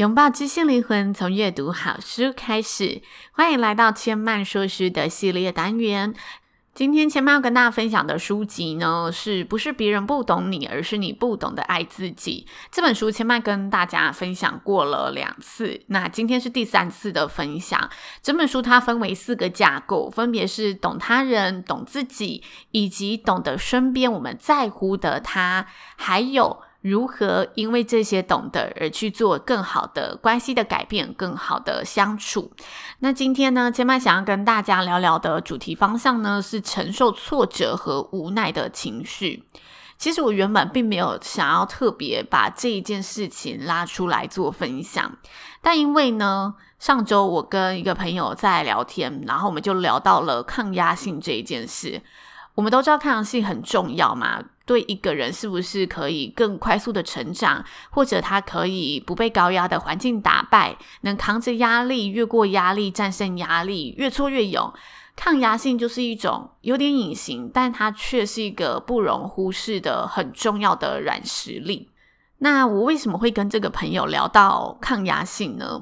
拥抱知性灵魂，从阅读好书开始。欢迎来到千曼说书的系列单元。今天千曼要跟大家分享的书籍呢，是不是别人不懂你，而是你不懂得爱自己？这本书千曼跟大家分享过了两次，那今天是第三次的分享。整本书它分为四个架构，分别是懂他人、懂自己，以及懂得身边我们在乎的他，还有。如何因为这些懂得而去做更好的关系的改变，更好的相处？那今天呢，千嫚想要跟大家聊聊的主题方向呢，是承受挫折和无奈的情绪。其实我原本并没有想要特别把这一件事情拉出来做分享，但因为呢，上周我跟一个朋友在聊天，然后我们就聊到了抗压性这一件事。我们都知道抗压性很重要嘛。对一个人是不是可以更快速的成长，或者他可以不被高压的环境打败，能扛着压力，越过压力，战胜压力，越挫越勇。抗压性就是一种有点隐形，但它却是一个不容忽视的很重要的软实力。那我为什么会跟这个朋友聊到抗压性呢？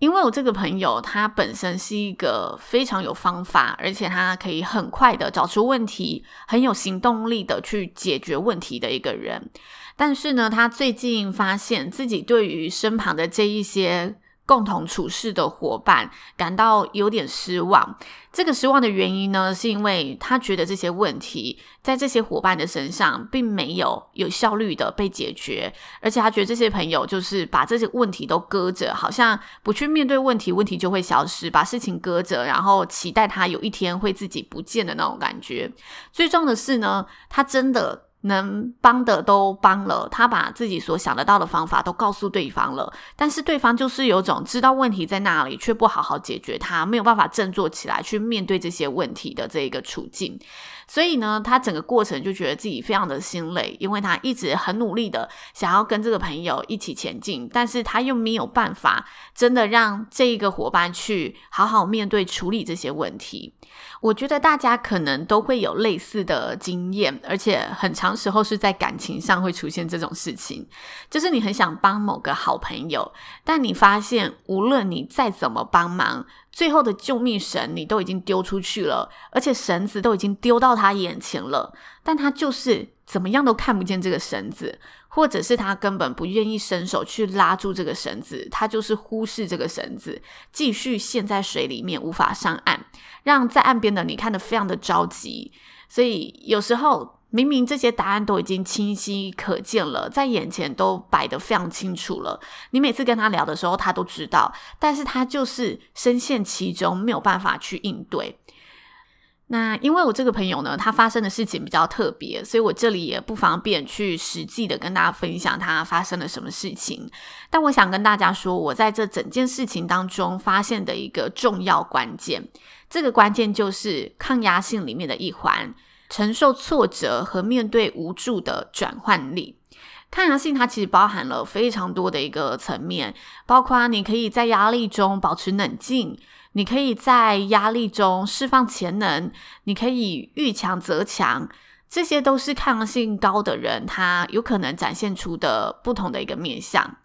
因为我这个朋友，他本身是一个非常有方法，而且他可以很快的找出问题，很有行动力的去解决问题的一个人。但是呢，他最近发现自己对于身旁的这一些。共同处事的伙伴感到有点失望。这个失望的原因呢，是因为他觉得这些问题在这些伙伴的身上并没有有效率的被解决，而且他觉得这些朋友就是把这些问题都搁着，好像不去面对问题，问题就会消失；把事情搁着，然后期待他有一天会自己不见的那种感觉。最重要的是呢，他真的。能帮的都帮了，他把自己所想得到的方法都告诉对方了，但是对方就是有种知道问题在那里，却不好好解决它，没有办法振作起来去面对这些问题的这一个处境。所以呢，他整个过程就觉得自己非常的心累，因为他一直很努力的想要跟这个朋友一起前进，但是他又没有办法真的让这一个伙伴去好好面对处理这些问题。我觉得大家可能都会有类似的经验，而且很长时候是在感情上会出现这种事情，就是你很想帮某个好朋友，但你发现无论你再怎么帮忙。最后的救命绳你都已经丢出去了，而且绳子都已经丢到他眼前了，但他就是怎么样都看不见这个绳子，或者是他根本不愿意伸手去拉住这个绳子，他就是忽视这个绳子，继续陷在水里面无法上岸，让在岸边的你看得非常的着急，所以有时候。明明这些答案都已经清晰可见了，在眼前都摆得非常清楚了。你每次跟他聊的时候，他都知道，但是他就是深陷其中，没有办法去应对。那因为我这个朋友呢，他发生的事情比较特别，所以我这里也不方便去实际的跟大家分享他发生了什么事情。但我想跟大家说，我在这整件事情当中发现的一个重要关键，这个关键就是抗压性里面的一环。承受挫折和面对无助的转换力，抗压性它其实包含了非常多的一个层面，包括你可以在压力中保持冷静，你可以在压力中释放潜能，你可以遇强则强，这些都是抗压性高的人他有可能展现出的不同的一个面向。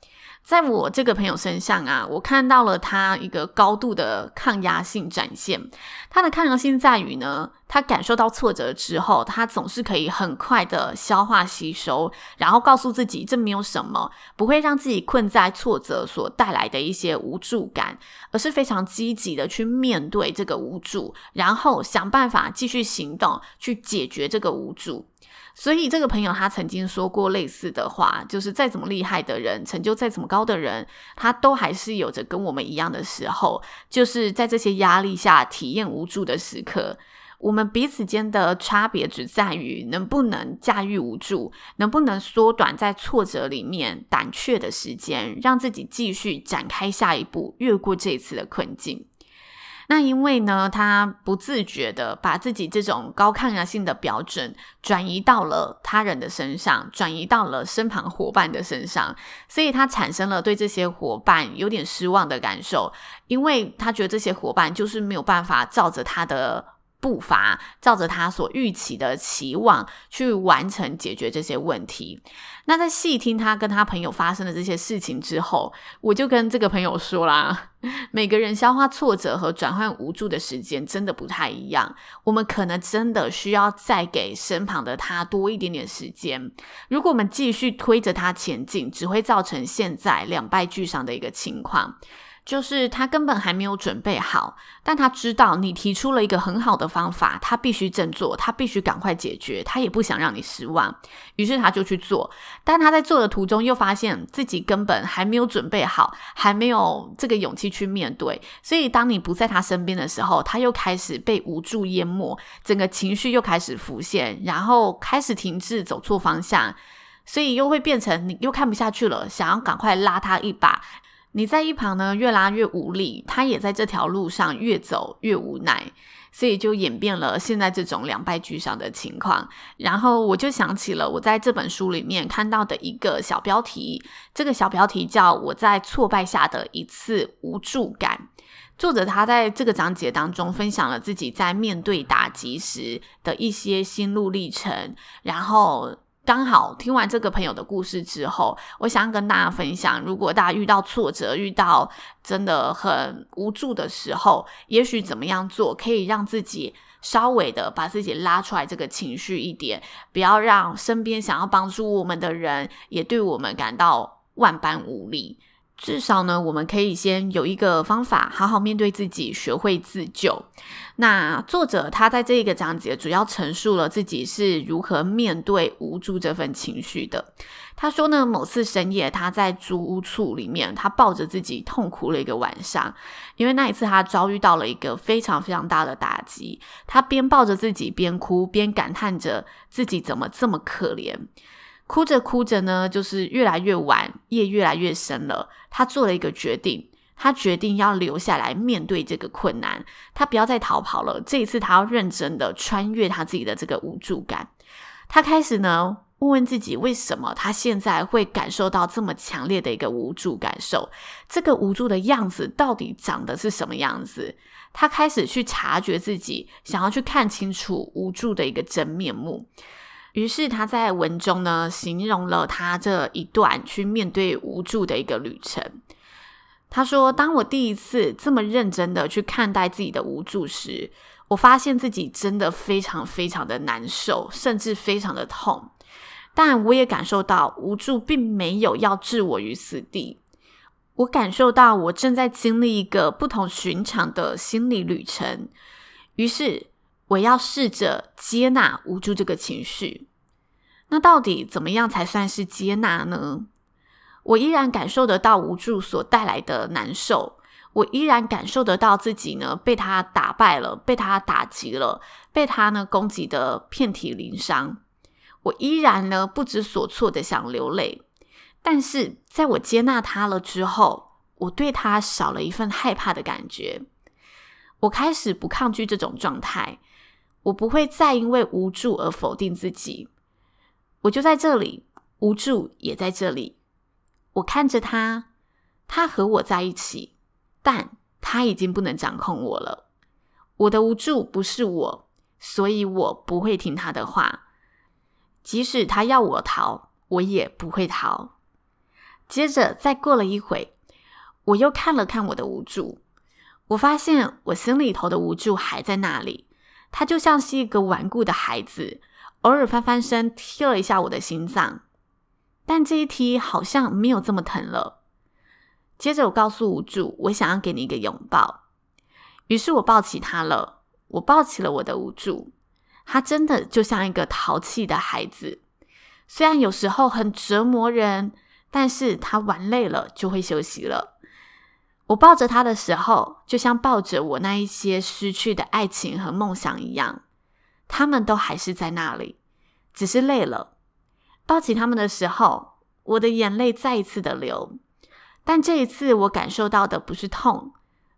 在我这个朋友身上啊，我看到了他一个高度的抗压性展现。他的抗压性在于呢，他感受到挫折之后，他总是可以很快的消化吸收，然后告诉自己这没有什么，不会让自己困在挫折所带来的一些无助感，而是非常积极的去面对这个无助，然后想办法继续行动去解决这个无助。所以这个朋友他曾经说过类似的话，就是再怎么厉害的人，成就再怎么高的人，他都还是有着跟我们一样的时候，就是在这些压力下体验无助的时刻。我们彼此间的差别只在于能不能驾驭无助，能不能缩短在挫折里面胆怯的时间，让自己继续展开下一步，越过这一次的困境。那因为呢，他不自觉的把自己这种高抗压性的标准转移到了他人的身上，转移到了身旁伙伴的身上，所以他产生了对这些伙伴有点失望的感受，因为他觉得这些伙伴就是没有办法照着他的。步伐照着他所预期的期望去完成解决这些问题。那在细听他跟他朋友发生的这些事情之后，我就跟这个朋友说啦：每个人消化挫折和转换无助的时间真的不太一样。我们可能真的需要再给身旁的他多一点点时间。如果我们继续推着他前进，只会造成现在两败俱伤的一个情况。就是他根本还没有准备好，但他知道你提出了一个很好的方法，他必须振作，他必须赶快解决，他也不想让你失望，于是他就去做。但他在做的途中又发现自己根本还没有准备好，还没有这个勇气去面对。所以当你不在他身边的时候，他又开始被无助淹没，整个情绪又开始浮现，然后开始停滞，走错方向，所以又会变成你又看不下去了，想要赶快拉他一把。你在一旁呢，越拉越无力，他也在这条路上越走越无奈，所以就演变了现在这种两败俱伤的情况。然后我就想起了我在这本书里面看到的一个小标题，这个小标题叫“我在挫败下的一次无助感”。作者他在这个章节当中分享了自己在面对打击时的一些心路历程，然后。刚好听完这个朋友的故事之后，我想跟大家分享，如果大家遇到挫折、遇到真的很无助的时候，也许怎么样做可以让自己稍微的把自己拉出来这个情绪一点，不要让身边想要帮助我们的人也对我们感到万般无力。至少呢，我们可以先有一个方法，好好面对自己，学会自救。那作者他在这一个章节主要陈述了自己是如何面对无助这份情绪的。他说呢，某次深夜，他在租屋处里面，他抱着自己痛哭了一个晚上，因为那一次他遭遇到了一个非常非常大的打击。他边抱着自己边哭，边感叹着自己怎么这么可怜。哭着哭着呢，就是越来越晚，夜越来越深了。他做了一个决定，他决定要留下来面对这个困难，他不要再逃跑了。这一次，他要认真的穿越他自己的这个无助感。他开始呢，问问自己，为什么他现在会感受到这么强烈的一个无助感受？这个无助的样子到底长得是什么样子？他开始去察觉自己，想要去看清楚无助的一个真面目。于是他在文中呢，形容了他这一段去面对无助的一个旅程。他说：“当我第一次这么认真的去看待自己的无助时，我发现自己真的非常非常的难受，甚至非常的痛。但我也感受到无助并没有要置我于死地。我感受到我正在经历一个不同寻常的心理旅程。于是。”我要试着接纳无助这个情绪。那到底怎么样才算是接纳呢？我依然感受得到无助所带来的难受，我依然感受得到自己呢被他打败了，被他打击了，被他呢攻击得遍体鳞伤。我依然呢不知所措的想流泪，但是在我接纳他了之后，我对他少了一份害怕的感觉。我开始不抗拒这种状态。我不会再因为无助而否定自己，我就在这里，无助也在这里。我看着他，他和我在一起，但他已经不能掌控我了。我的无助不是我，所以我不会听他的话。即使他要我逃，我也不会逃。接着，再过了一会，我又看了看我的无助，我发现我心里头的无助还在那里。他就像是一个顽固的孩子，偶尔翻翻身踢了一下我的心脏，但这一踢好像没有这么疼了。接着我告诉无助，我想要给你一个拥抱。于是我抱起他了，我抱起了我的无助。他真的就像一个淘气的孩子，虽然有时候很折磨人，但是他玩累了就会休息了。我抱着他的时候，就像抱着我那一些失去的爱情和梦想一样，他们都还是在那里，只是累了。抱起他们的时候，我的眼泪再一次的流，但这一次我感受到的不是痛，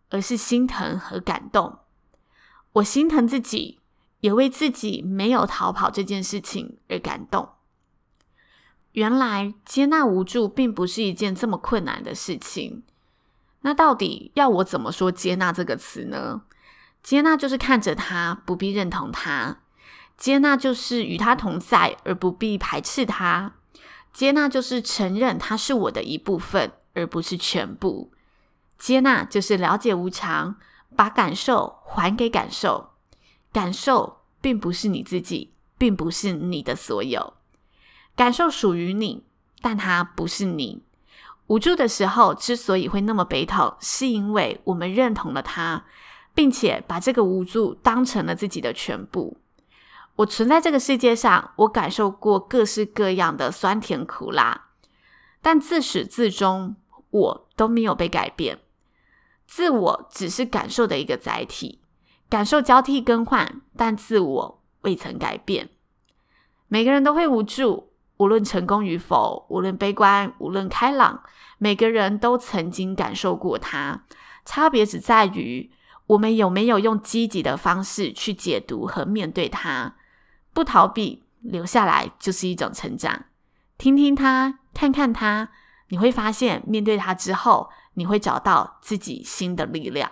而是心疼和感动。我心疼自己。也为自己没有逃跑这件事情而感动。原来接纳无助并不是一件这么困难的事情。那到底要我怎么说接纳这个词呢？接纳就是看着他，不必认同他；接纳就是与他同在，而不必排斥他；接纳就是承认他是我的一部分，而不是全部；接纳就是了解无常，把感受还给感受。感受并不是你自己，并不是你的所有。感受属于你，但它不是你。无助的时候之所以会那么悲痛，是因为我们认同了它，并且把这个无助当成了自己的全部。我存在这个世界上，我感受过各式各样的酸甜苦辣，但自始至终，我都没有被改变。自我只是感受的一个载体。感受交替更换，但自我未曾改变。每个人都会无助，无论成功与否，无论悲观，无论开朗，每个人都曾经感受过它。差别只在于我们有没有用积极的方式去解读和面对它。不逃避，留下来就是一种成长。听听它，看看它，你会发现，面对它之后，你会找到自己新的力量。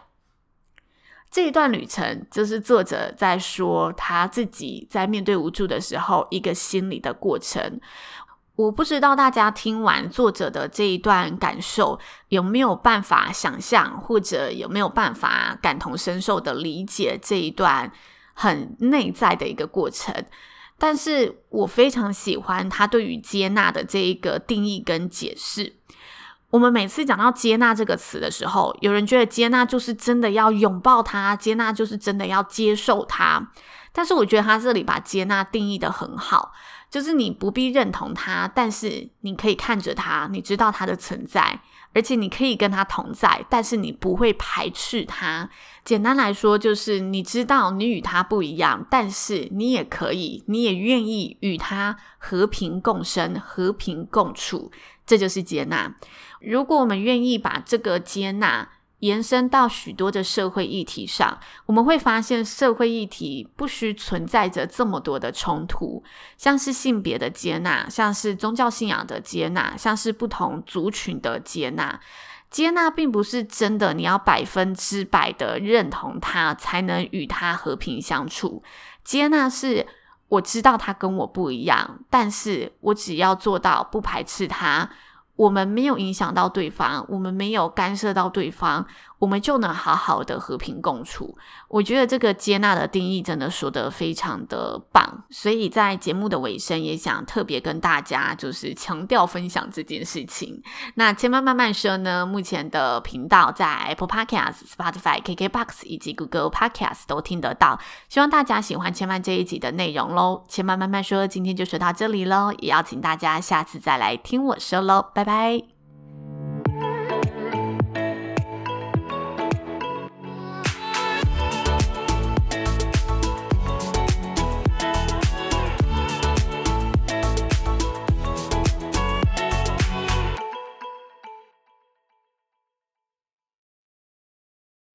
这一段旅程，就是作者在说他自己在面对无助的时候一个心理的过程。我不知道大家听完作者的这一段感受，有没有办法想象，或者有没有办法感同身受的理解这一段很内在的一个过程。但是我非常喜欢他对于接纳的这一个定义跟解释。我们每次讲到接纳这个词的时候，有人觉得接纳就是真的要拥抱它，接纳就是真的要接受它。但是我觉得他这里把接纳定义的很好，就是你不必认同它，但是你可以看着它，你知道它的存在，而且你可以跟他同在，但是你不会排斥他。简单来说，就是你知道你与他不一样，但是你也可以，你也愿意与他和平共生、和平共处。这就是接纳。如果我们愿意把这个接纳延伸到许多的社会议题上，我们会发现社会议题不需存在着这么多的冲突，像是性别的接纳，像是宗教信仰的接纳，像是不同族群的接纳。接纳并不是真的，你要百分之百的认同他才能与他和平相处。接纳是。我知道他跟我不一样，但是我只要做到不排斥他，我们没有影响到对方，我们没有干涉到对方，我们就能好好的和平共处。我觉得这个接纳的定义真的说得非常的棒，所以在节目的尾声也想特别跟大家就是强调分享这件事情。那千万慢慢说呢，目前的频道在 Apple Podcast、Spotify、KKBox 以及 Google Podcast 都听得到，希望大家喜欢千万这一集的内容喽。千万慢慢说，今天就说到这里喽，也邀请大家下次再来听我说喽，拜拜。